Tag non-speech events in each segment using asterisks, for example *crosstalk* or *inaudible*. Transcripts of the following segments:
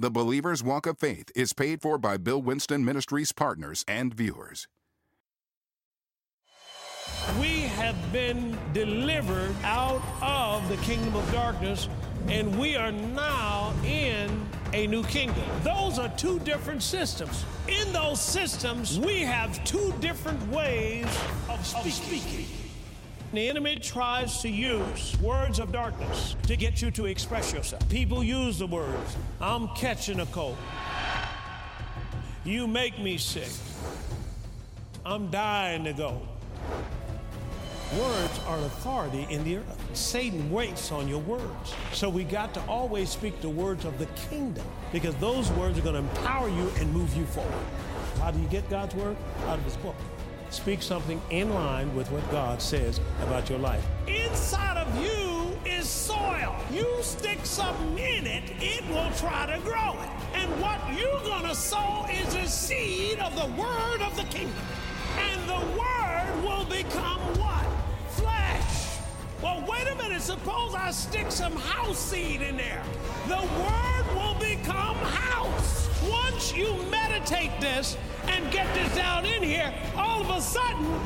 The Believer's Walk of Faith is paid for by Bill Winston Ministries partners and viewers. We have been delivered out of the kingdom of darkness, and we are now in a new kingdom. Those are two different systems. In those systems, we have two different ways of speaking. Of speaking. The enemy tries to use words of darkness to get you to express yourself. People use the words, I'm catching a cold. You make me sick. I'm dying to go. Words are authority in the earth. Satan waits on your words. So we got to always speak the words of the kingdom because those words are going to empower you and move you forward. How do you get God's word? Out of his book. Speak something in line with what God says about your life. Inside of you is soil. You stick something in it, it will try to grow it. And what you're going to sow is a seed of the word of the kingdom. And the word will become what? Flesh. Well, wait a minute. Suppose I stick some house seed in there. The word will become house. Once you meditate this and get this down in here, all of a sudden,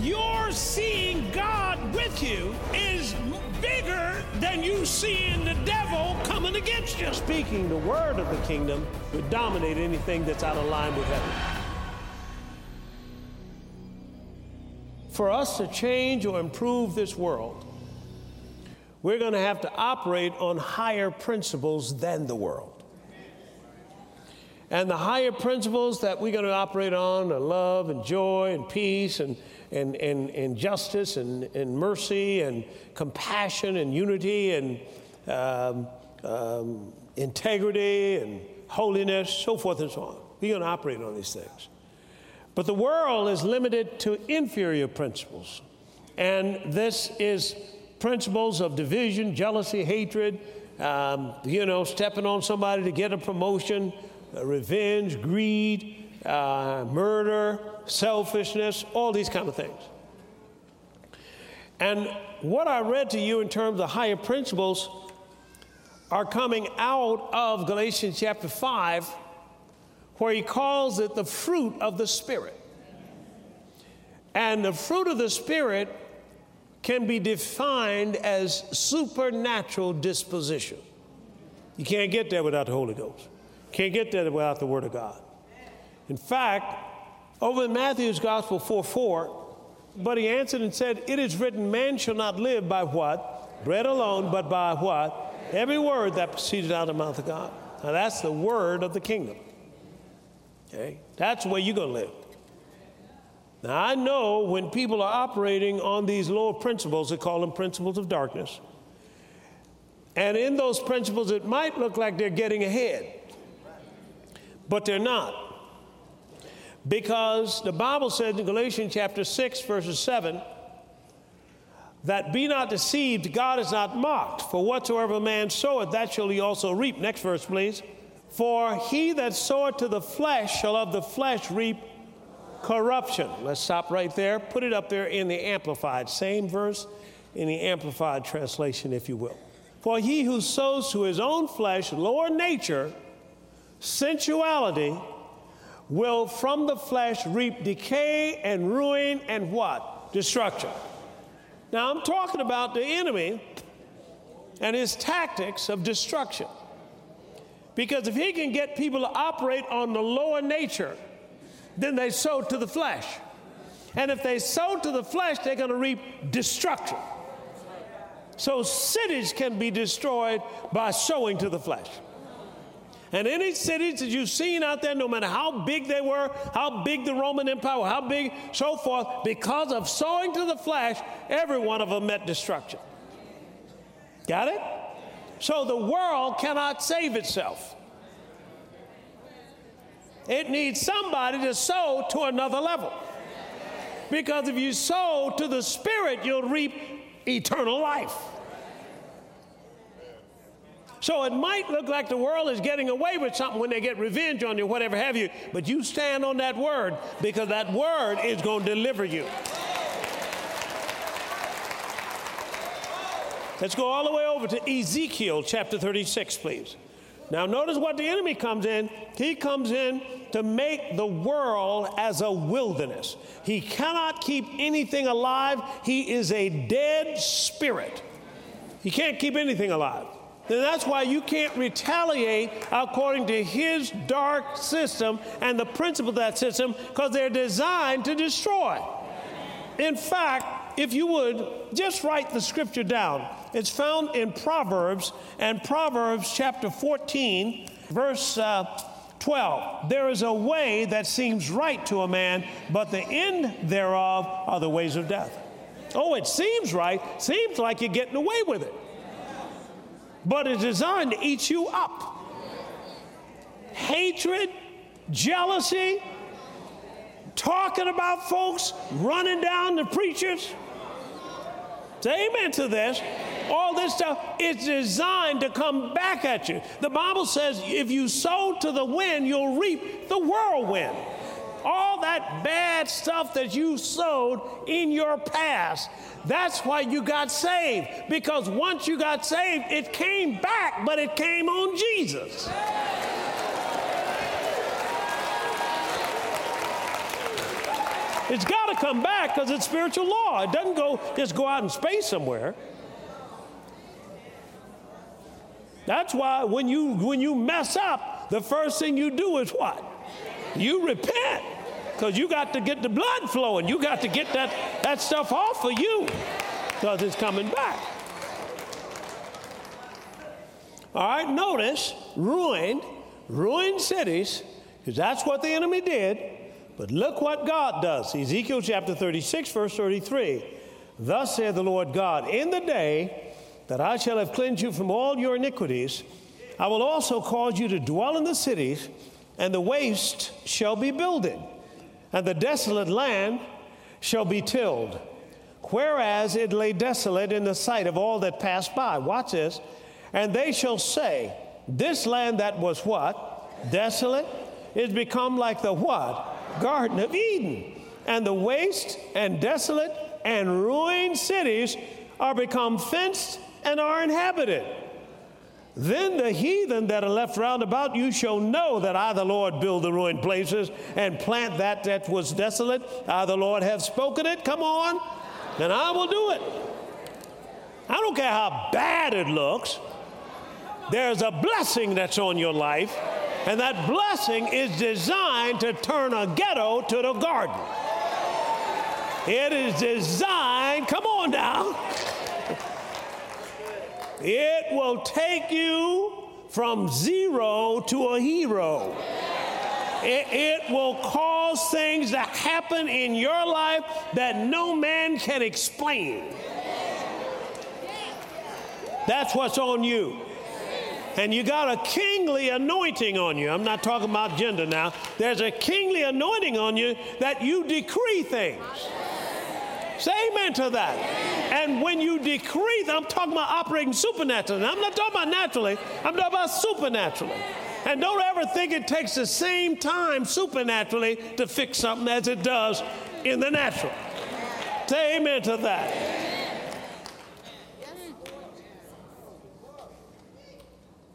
you're seeing God with you is bigger than you seeing the devil coming against you. Speaking the word of the kingdom would dominate anything that's out of line with heaven. For us to change or improve this world, we're going to have to operate on higher principles than the world. And the higher principles that we're going to operate on are love and joy and peace and, and, and, and justice and, and mercy and compassion and unity and um, um, integrity and holiness, so forth and so on. We're going to operate on these things. But the world is limited to inferior principles. And this is principles of division, jealousy, hatred, um, you know, stepping on somebody to get a promotion, revenge, greed, uh, murder, selfishness, all these kind of things. And what I read to you in terms of higher principles are coming out of Galatians chapter 5, where he calls it the fruit of the Spirit. And the fruit of the Spirit can be defined as supernatural disposition. You can't get there without the Holy Ghost. Can't get there without the Word of God. In fact, over in Matthew's Gospel 4 4, but he answered and said, It is written, man shall not live by what? Bread alone, but by what? Every word that proceeded out of the mouth of God. Now that's the word of the kingdom. Okay? That's way you're going to live. Now, I know when people are operating on these lower principles, they call them principles of darkness. And in those principles, it might look like they're getting ahead, but they're not. Because the Bible says in Galatians chapter 6, verses 7, that be not deceived, God is not mocked. For whatsoever a man soweth, that shall he also reap. Next verse, please. For he that soweth to the flesh shall of the flesh reap corruption. Let's stop right there. Put it up there in the Amplified. Same verse in the Amplified translation, if you will. For he who sows to his own flesh, lower nature, sensuality, will from the flesh reap decay and ruin and what? Destruction. Now I'm talking about the enemy and his tactics of destruction. Because if he can get people to operate on the lower nature, then they sow to the flesh. And if they sow to the flesh, they're going to reap destruction. So cities can be destroyed by sowing to the flesh. And any cities that you've seen out there, no matter how big they were, how big the Roman Empire, how big, so forth, because of sowing to the flesh, every one of them met destruction. Got it? So the world cannot save itself. It needs somebody to sow to another level. Because if you sow to the Spirit, you'll reap eternal life. So it might look like the world is getting away with something when they get revenge on you, whatever have you, but you stand on that word because that word is going to deliver you. Let's go all the way over to Ezekiel chapter 36, please. Now, notice what the enemy comes in. He comes in to make the world as a wilderness. He cannot keep anything alive. He is a dead spirit. He can't keep anything alive. And that's why you can't retaliate according to his dark system and the principle of that system because they're designed to destroy. In fact, if you would just write the scripture down, it's found in Proverbs and Proverbs chapter 14, verse uh, 12. There is a way that seems right to a man, but the end thereof are the ways of death. Oh, it seems right, seems like you're getting away with it, but it's designed to eat you up. Hatred, jealousy, talking about folks, running down the preachers. Say amen to this. All this stuff is designed to come back at you. The Bible says if you sow to the wind, you'll reap the whirlwind. All that bad stuff that you sowed in your past, that's why you got saved. Because once you got saved, it came back, but it came on Jesus. It's got to come back because it's spiritual law. It doesn't go just go out in space somewhere. That's why when you when you mess up, the first thing you do is what? You repent. Because you got to get the blood flowing. You got to get that, that stuff off of you. Because it's coming back. All right, notice ruined, ruined cities, because that's what the enemy did. But look what God does. Ezekiel chapter 36, verse 33. Thus saith the Lord God, in the day that I shall have cleansed you from all your iniquities, I will also cause you to dwell in the cities, and the waste shall be builded, and the desolate land shall be tilled, whereas it lay desolate in the sight of all that passed by. Watch this. And they shall say, This land that was what? Desolate is become like the what? Garden of Eden. And the waste and desolate and ruined cities are become fenced and are inhabited. Then the heathen that are left round about you shall know that I, the Lord, build the ruined places and plant that that was desolate. I, the Lord, have spoken it. Come on, and I will do it. I don't care how bad it looks, there's a blessing that's on your life and that blessing is designed to turn a ghetto to the garden. It is designed, come on now. It will take you from zero to a hero. It, it, will cause things to happen in your life that no man can explain. That's what's on you and you got a kingly anointing on you. I'm not talking about gender now. There's a kingly anointing on you that you decree things. Say amen to that. And when you decree, I'm talking about operating supernaturally. I'm not talking about naturally, I'm talking about supernaturally. And don't ever think it takes the same time supernaturally to fix something as it does in the natural. Say amen to that.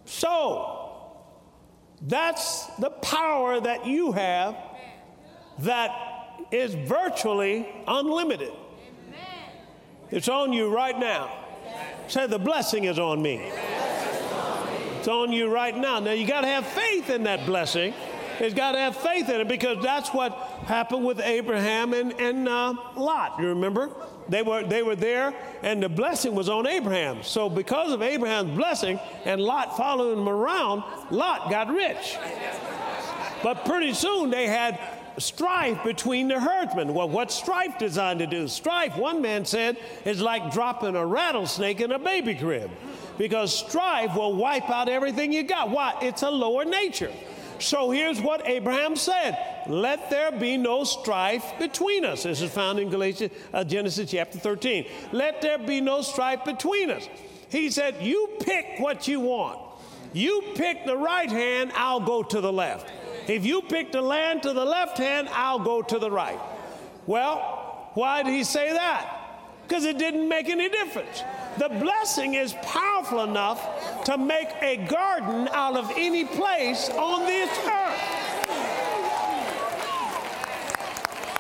So, that's the power that you have that is virtually unlimited. It's on you right now. Say, the blessing is on me. It's on you right now. Now, you got to have faith in that blessing. It's got to have faith in it because that's what happened with Abraham and, and uh, Lot. You remember? They were, they were there, and the blessing was on Abraham. So, because of Abraham's blessing and Lot following him around, Lot got rich. But pretty soon they had strife between the herdsmen. Well, what's strife designed to do? Strife, one man said, is like dropping a rattlesnake in a baby crib because strife will wipe out everything you got. Why? It's a lower nature. So here's what Abraham said Let there be no strife between us. This is found in Galatians, uh, Genesis chapter 13. Let there be no strife between us. He said, You pick what you want. You pick the right hand, I'll go to the left. If you pick the land to the left hand, I'll go to the right. Well, why did he say that? Because it didn't make any difference. The blessing is powerful enough to make a garden out of any place on this earth.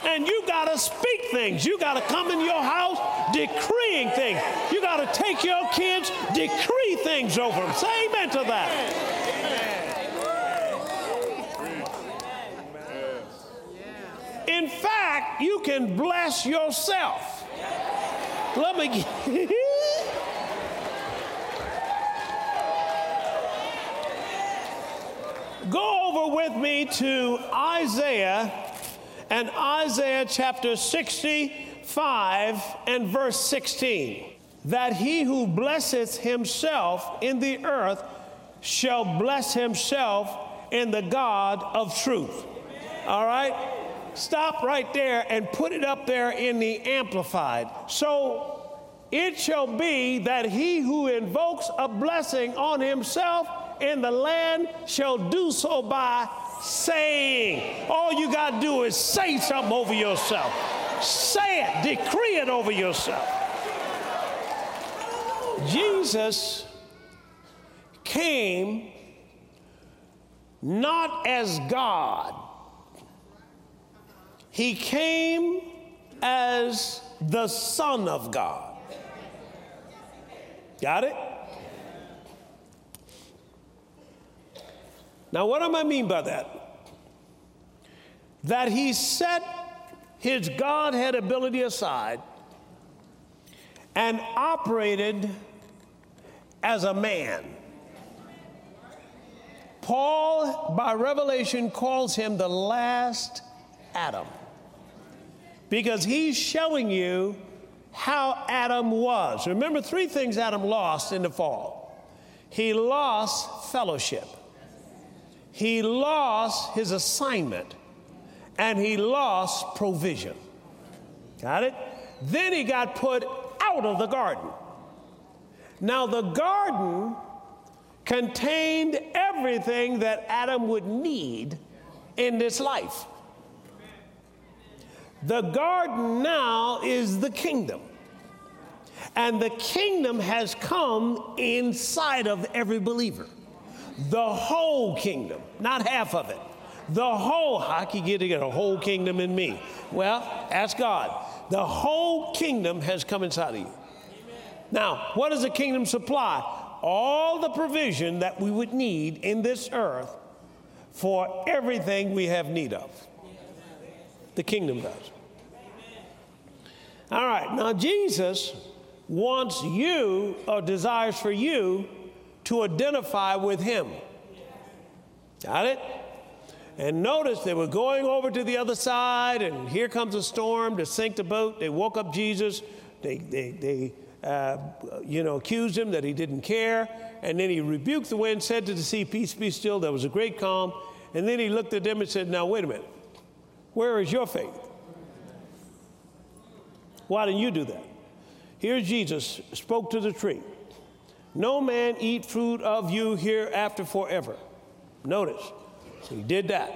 And you got to speak things. You got to come in your house decreeing things. You got to take your kids, decree things over them. Say amen to that. In fact, you can bless yourself. Let me. *laughs* Go over with me to Isaiah and Isaiah chapter 65 and verse 16. That he who blesseth himself in the earth shall bless himself in the God of truth. All right? Stop right there and put it up there in the Amplified. So it shall be that he who invokes a blessing on himself in the land shall do so by saying. All you got to do is say something over yourself. Say it, decree it over yourself. Jesus came not as God, he came as the Son of God. Got it? Now, what do I mean by that? That he set his Godhead ability aside and operated as a man. Paul, by revelation, calls him the last Adam because he's showing you how Adam was. Remember, three things Adam lost in the fall he lost fellowship he lost his assignment and he lost provision. Got it? Then he got put out of the garden. Now, the garden contained everything that Adam would need in this life. The garden now is the kingdom. And the kingdom has come inside of every believer the whole kingdom, not half of it. The whole, how can you get a whole kingdom in me? Well, ask God. The whole kingdom has come inside of you. Now, what does the kingdom supply? All the provision that we would need in this earth for everything we have need of. The kingdom does. All right, now Jesus wants you or desires for you to identify with him. Got it? And notice they were going over to the other side, and here comes a storm to sink the boat. They woke up Jesus. They, they, they uh, you know, accused him that he didn't care. And then he rebuked the wind, said to the sea, Peace, be still. There was a great calm. And then he looked at them and said, Now, wait a minute. Where is your faith? Why didn't you do that? Here Jesus spoke to the tree. No man eat fruit of you hereafter forever. Notice, he did that.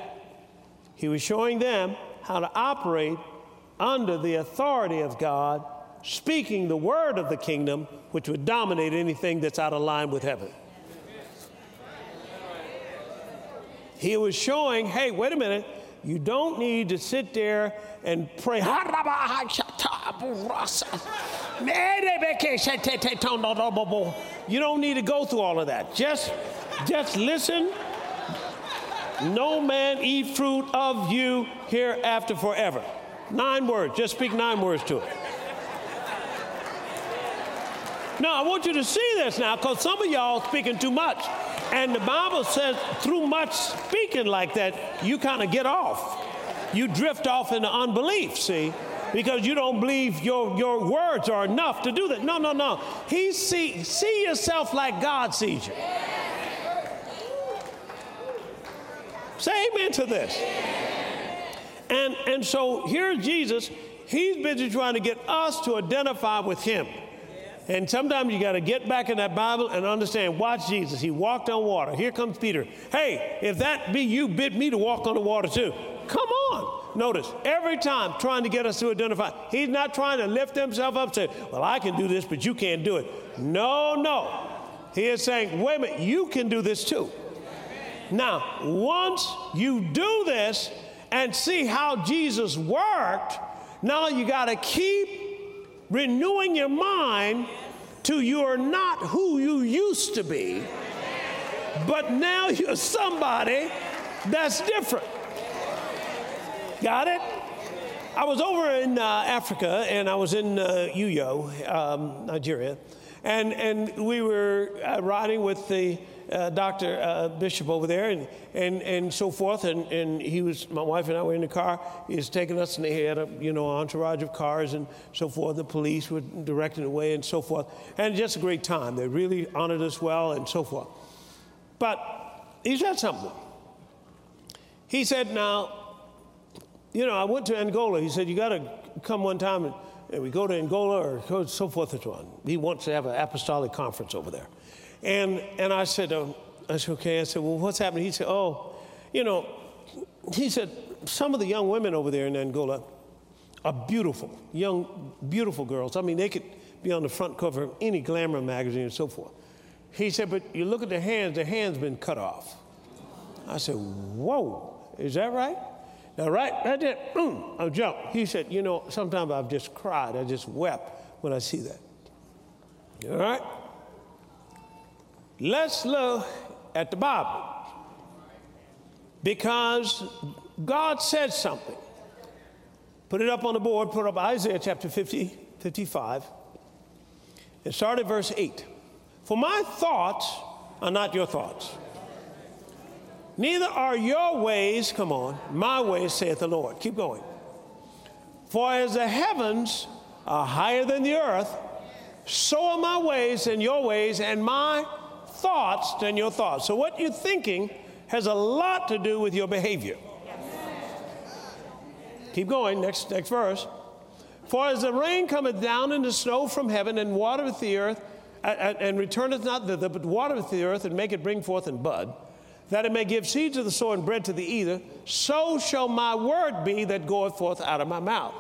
He was showing them how to operate under the authority of God, speaking the word of the kingdom, which would dominate anything that's out of line with heaven. He was showing, hey, wait a minute, you don't need to sit there and pray. You don't need to go through all of that. Just, just listen. No man eat fruit of you hereafter forever. Nine words. Just speak nine words to it. Now, I want you to see this now because some of y'all speaking too much. And the Bible says through much speaking like that, you kind of get off. You drift off into unbelief, see? Because you don't believe your, your words are enough to do that. No, no, no. He see, see yourself like God sees you. Say amen to this. And, and so here's Jesus. He's busy trying to get us to identify with him. And sometimes you got to get back in that Bible and understand. Watch Jesus. He walked on water. Here comes Peter. Hey, if that be you, bid me to walk on the water too. Come on. Notice, every time trying to get us to identify, he's not trying to lift himself up, say, Well, I can do this, but you can't do it. No, no. He is saying, wait a minute, you can do this too. Now, once you do this and see how Jesus worked, now you got to keep renewing your mind to you're not who you used to be, but now you're somebody that's different. Got it? I was over in uh, Africa and I was in uh, Uyo, um, Nigeria, and, and we were uh, riding with the uh, Dr. Uh, Bishop over there and, and, and so forth. And, and he was, my wife and I were in the car. He was taking us and he had a, you know, entourage of cars and so forth. The police were directing the way and so forth. And just a great time. They really honored us well and so forth. But he said something. He said, now, you know, I went to Angola. He said, you got to come one time and, and we go to Angola or so forth and so on. He wants to have an apostolic conference over there. And, and I said, oh, I said, okay. I said, well, what's happening? He said, oh, you know, he said, some of the young women over there in Angola are beautiful, young, beautiful girls. I mean, they could be on the front cover of any glamour magazine and so forth. He said, but you look at their hands, their hands been cut off. I said, whoa, is that right? Now, right, right there, boom, I jumped. He said, you know, sometimes I've just cried, I just wept when I see that. All right? Let's look at the Bible. Because God said something. Put it up on the board, put up Isaiah chapter 50, 55, and start at verse 8. For my thoughts are not your thoughts. Neither are your ways, come on, my ways, saith the Lord. Keep going. For as the heavens are higher than the earth, so are my ways and your ways, and my thoughts than your thoughts. So, what you're thinking has a lot to do with your behavior. Keep going, next, next verse. For as the rain cometh down and the snow from heaven and watereth the earth, and, and returneth not thither, but watereth the earth and make it bring forth and bud, that it may give seed to the sower and bread to the eater, so shall my word be that goeth forth out of my mouth.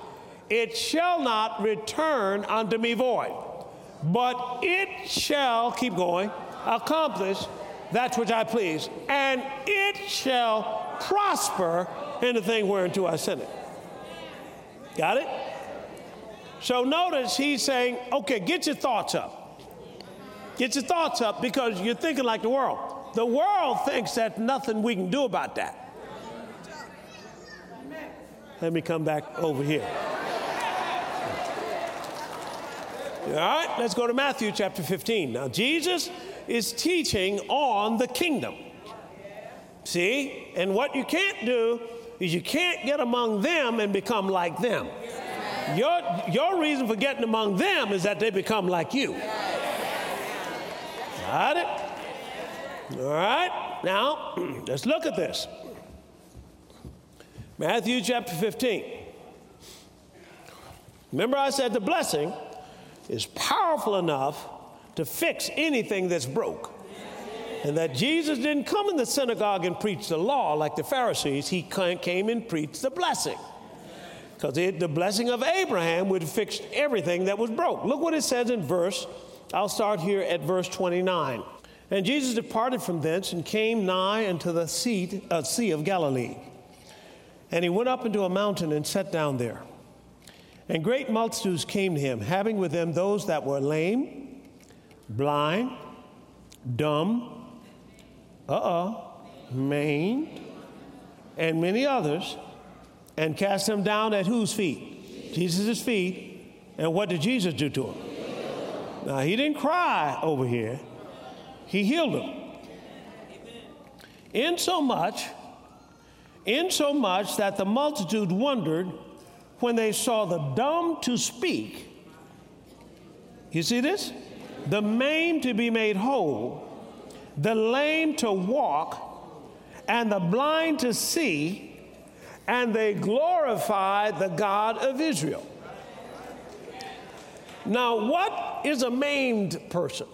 It shall not return unto me void, but it shall, keep going, accomplish that which I please, and it shall prosper in the thing whereunto I send it. Got it? So notice he's saying, okay, get your thoughts up. Get your thoughts up because you're thinking like the world. The world thinks that nothing we can do about that. Let me come back over here. All right, let's go to Matthew chapter 15. Now, Jesus is teaching on the kingdom. See? And what you can't do is you can't get among them and become like them. Your, your reason for getting among them is that they become like you. Got it? All right? Now, *clears throat* let's look at this. Matthew chapter 15. Remember, I said the blessing is powerful enough to fix anything that's broke. And that Jesus didn't come in the synagogue and preach the law like the Pharisees, he came and preached the blessing. Because the blessing of Abraham would fixed everything that was broke. Look what it says in verse, I'll start here at verse 29. And Jesus departed from thence and came nigh unto the sea, uh, sea of Galilee. And he went up into a mountain and sat down there. And great multitudes came to him, having with them those that were lame, blind, dumb, uh uh, maimed, and many others, and cast them down at whose feet? Jesus' feet. And what did Jesus do to them? Now, he didn't cry over here, he healed them. In so much, in so much that the multitude wondered when they saw the dumb to speak. You see this? the maimed to be made whole, the lame to walk, and the blind to see, and they glorified the God of Israel. Now, what is a maimed person?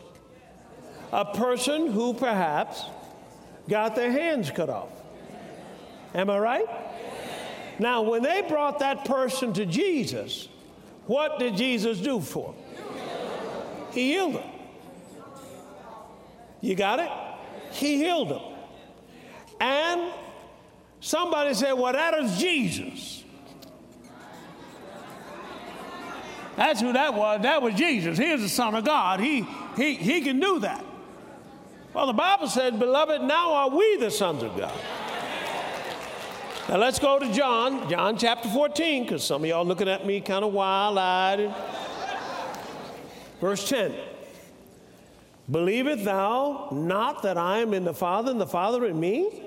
A person who perhaps got their hands cut off. Am I right? Now, when they brought that person to Jesus, what did Jesus do for him? He healed him. You got it? He healed him. And somebody said, Well, that is Jesus. That's who that was. That was Jesus. He is the Son of God. He, he, he can do that. Well, the Bible said, Beloved, now are we the sons of God. Now let's go to John, John chapter 14, because some of y'all looking at me kind of wild eyed. Verse 10 Believeth thou not that I am in the Father and the Father in me?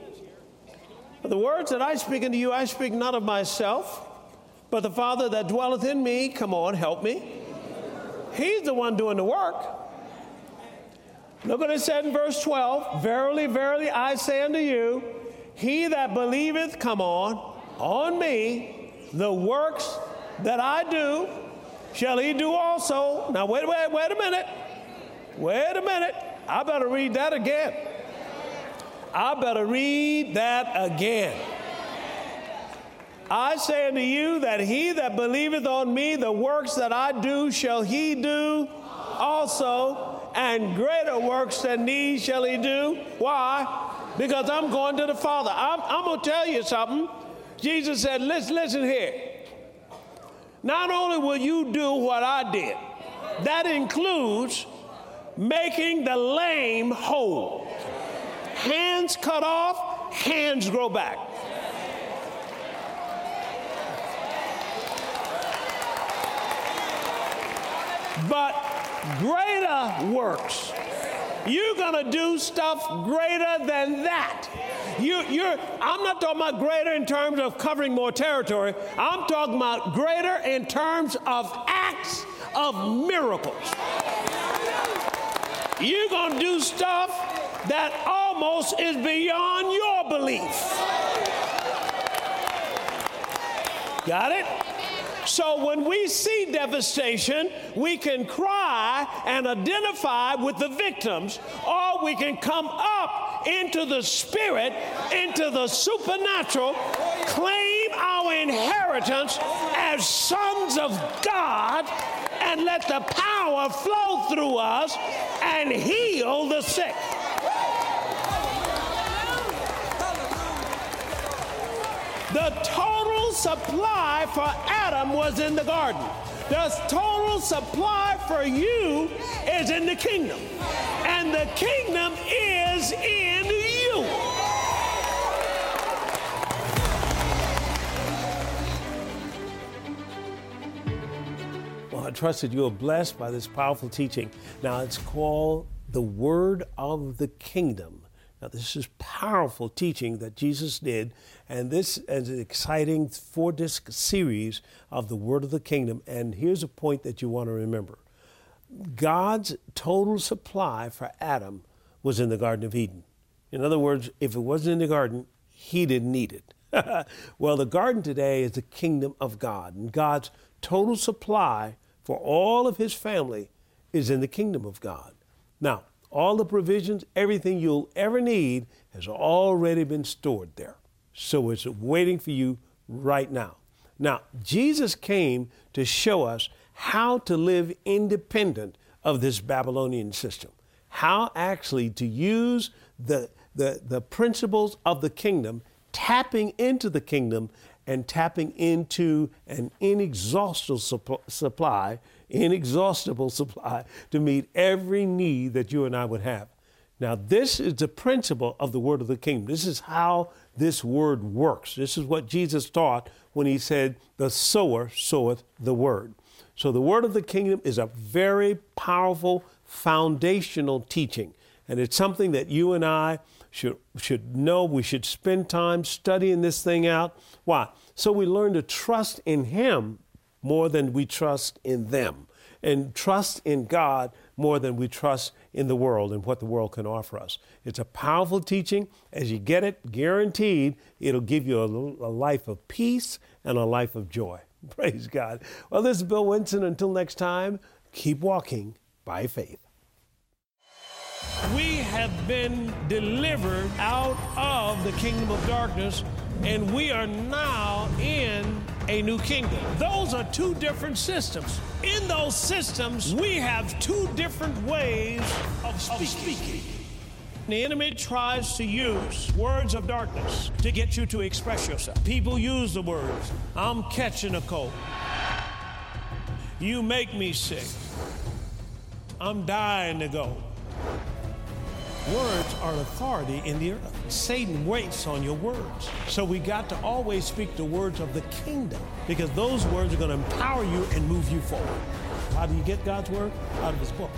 The words that I speak unto you, I speak not of myself, but the Father that dwelleth in me, come on, help me. He's the one doing the work. Look what it said in verse 12 Verily, verily, I say unto you, he that believeth, come on, on me, the works that I do, shall he do also. Now, wait, wait, wait a minute. Wait a minute. I better read that again. I better read that again. I say unto you that he that believeth on me, the works that I do, shall he do also, and greater works than these shall he do. Why? Because I'm going to the Father. I'm, I'm going to tell you something. Jesus said, listen, listen here. Not only will you do what I did, that includes making the lame whole. Hands cut off, hands grow back. But greater works. You're gonna do stuff greater than that. You, you're, I'm not talking about greater in terms of covering more territory. I'm talking about greater in terms of acts of miracles. You're going to do stuff that almost is beyond your belief. Got it? So when we see devastation, we can cry and identify with the victims, or we can come up into the spirit, into the supernatural, claim our inheritance as sons of God, and let the power flow through us and heal the sick. The total supply for Adam was in the garden. The total supply for you is in the kingdom. And the kingdom is in you. Well, I trust that you are blessed by this powerful teaching. Now, it's called the Word of the Kingdom. Now, this is powerful teaching that Jesus did, and this is an exciting four disc series of the Word of the Kingdom. And here's a point that you want to remember God's total supply for Adam was in the Garden of Eden. In other words, if it wasn't in the garden, he didn't need it. *laughs* well, the garden today is the kingdom of God, and God's total supply for all of his family is in the kingdom of God. Now, all the provisions, everything you'll ever need has already been stored there. So it's waiting for you right now. Now, Jesus came to show us how to live independent of this Babylonian system, how actually to use the, the, the principles of the kingdom, tapping into the kingdom and tapping into an inexhaustible supply inexhaustible supply to meet every need that you and I would have. Now, this is the principle of the word of the kingdom. This is how this word works. This is what Jesus taught when he said, The sower soweth the word. So, the word of the kingdom is a very powerful foundational teaching. And it's something that you and I should, should know. We should spend time studying this thing out. Why? So we learn to trust in Him more than we trust in them, and trust in God more than we trust in the world and what the world can offer us. It's a powerful teaching. As you get it, guaranteed, it'll give you a, a life of peace and a life of joy. *laughs* Praise God. Well, this is Bill Winston. Until next time, keep walking by faith. We have been delivered out of the kingdom of darkness, and we are now in a new kingdom. Those are two different systems. In those systems, we have two different ways of speaking. Of speaking. The enemy tries to use words of darkness to get you to express yourself. People use the words, I'm catching a cold. You make me sick. I'm dying to go. Words are authority in the earth. Satan waits on your words. So we got to always speak the words of the kingdom because those words are going to empower you and move you forward. How do you get God's word? Out of his book.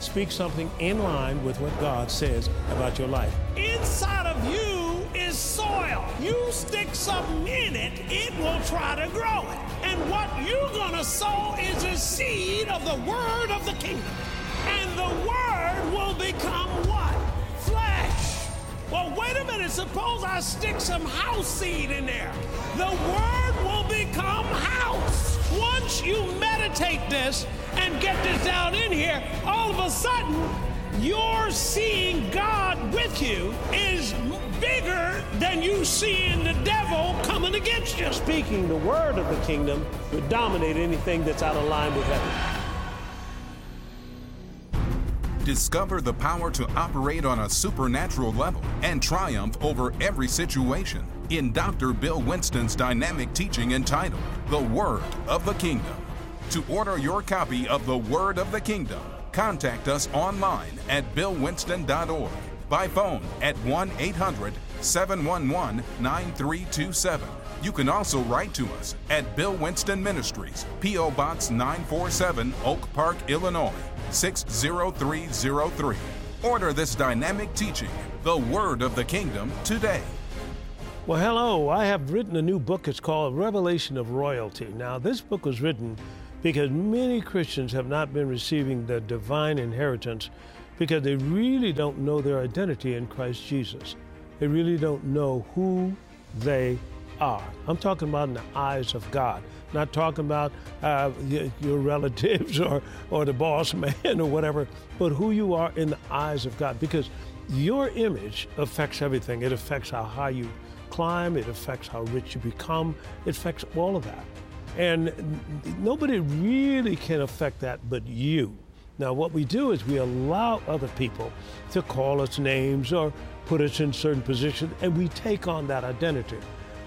Speak something in line with what God says about your life. Inside of you is soil. You stick something in it, it will try to grow it. And what you're going to sow is a seed of the word of the kingdom. And the word will become what? Wait a minute. Suppose I stick some house seed in there. The word will become house. Once you meditate this and get this down in here, all of a sudden, your seeing God with you is bigger than you seeing the devil coming against you. Speaking the word of the kingdom would dominate anything that's out of line with heaven. Discover the power to operate on a supernatural level and triumph over every situation in Dr. Bill Winston's dynamic teaching entitled The Word of the Kingdom. To order your copy of The Word of the Kingdom, contact us online at billwinston.org, by phone at 1 800 711 9327. You can also write to us at Bill Winston Ministries, P.O. Box 947, Oak Park, Illinois 60303. Order this dynamic teaching, The Word of the Kingdom, today. Well, hello. I have written a new book. It's called Revelation of Royalty. Now, this book was written because many Christians have not been receiving the divine inheritance because they really don't know their identity in Christ Jesus. They really don't know who they are. I'm talking about in the eyes of God, not talking about uh, your relatives or, or the boss man or whatever, but who you are in the eyes of God because your image affects everything. It affects how high you climb, it affects how rich you become, it affects all of that. And nobody really can affect that but you. Now, what we do is we allow other people to call us names or put us in certain positions, and we take on that identity.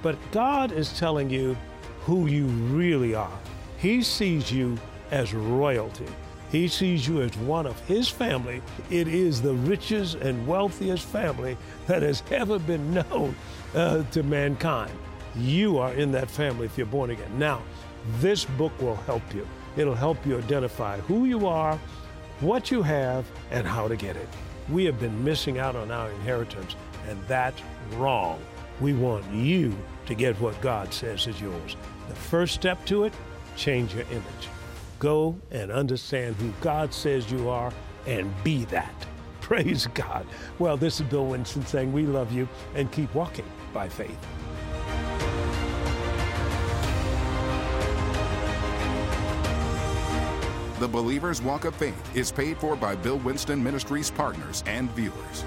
But God is telling you who you really are. He sees you as royalty. He sees you as one of his family. It is the richest and wealthiest family that has ever been known uh, to mankind. You are in that family if you're born again. Now, this book will help you. It'll help you identify who you are, what you have, and how to get it. We have been missing out on our inheritance, and that's wrong. We want you to get what God says is yours. The first step to it, change your image. Go and understand who God says you are and be that. *laughs* Praise God. Well, this is Bill Winston saying we love you and keep walking by faith. The Believer's Walk of Faith is paid for by Bill Winston Ministries partners and viewers.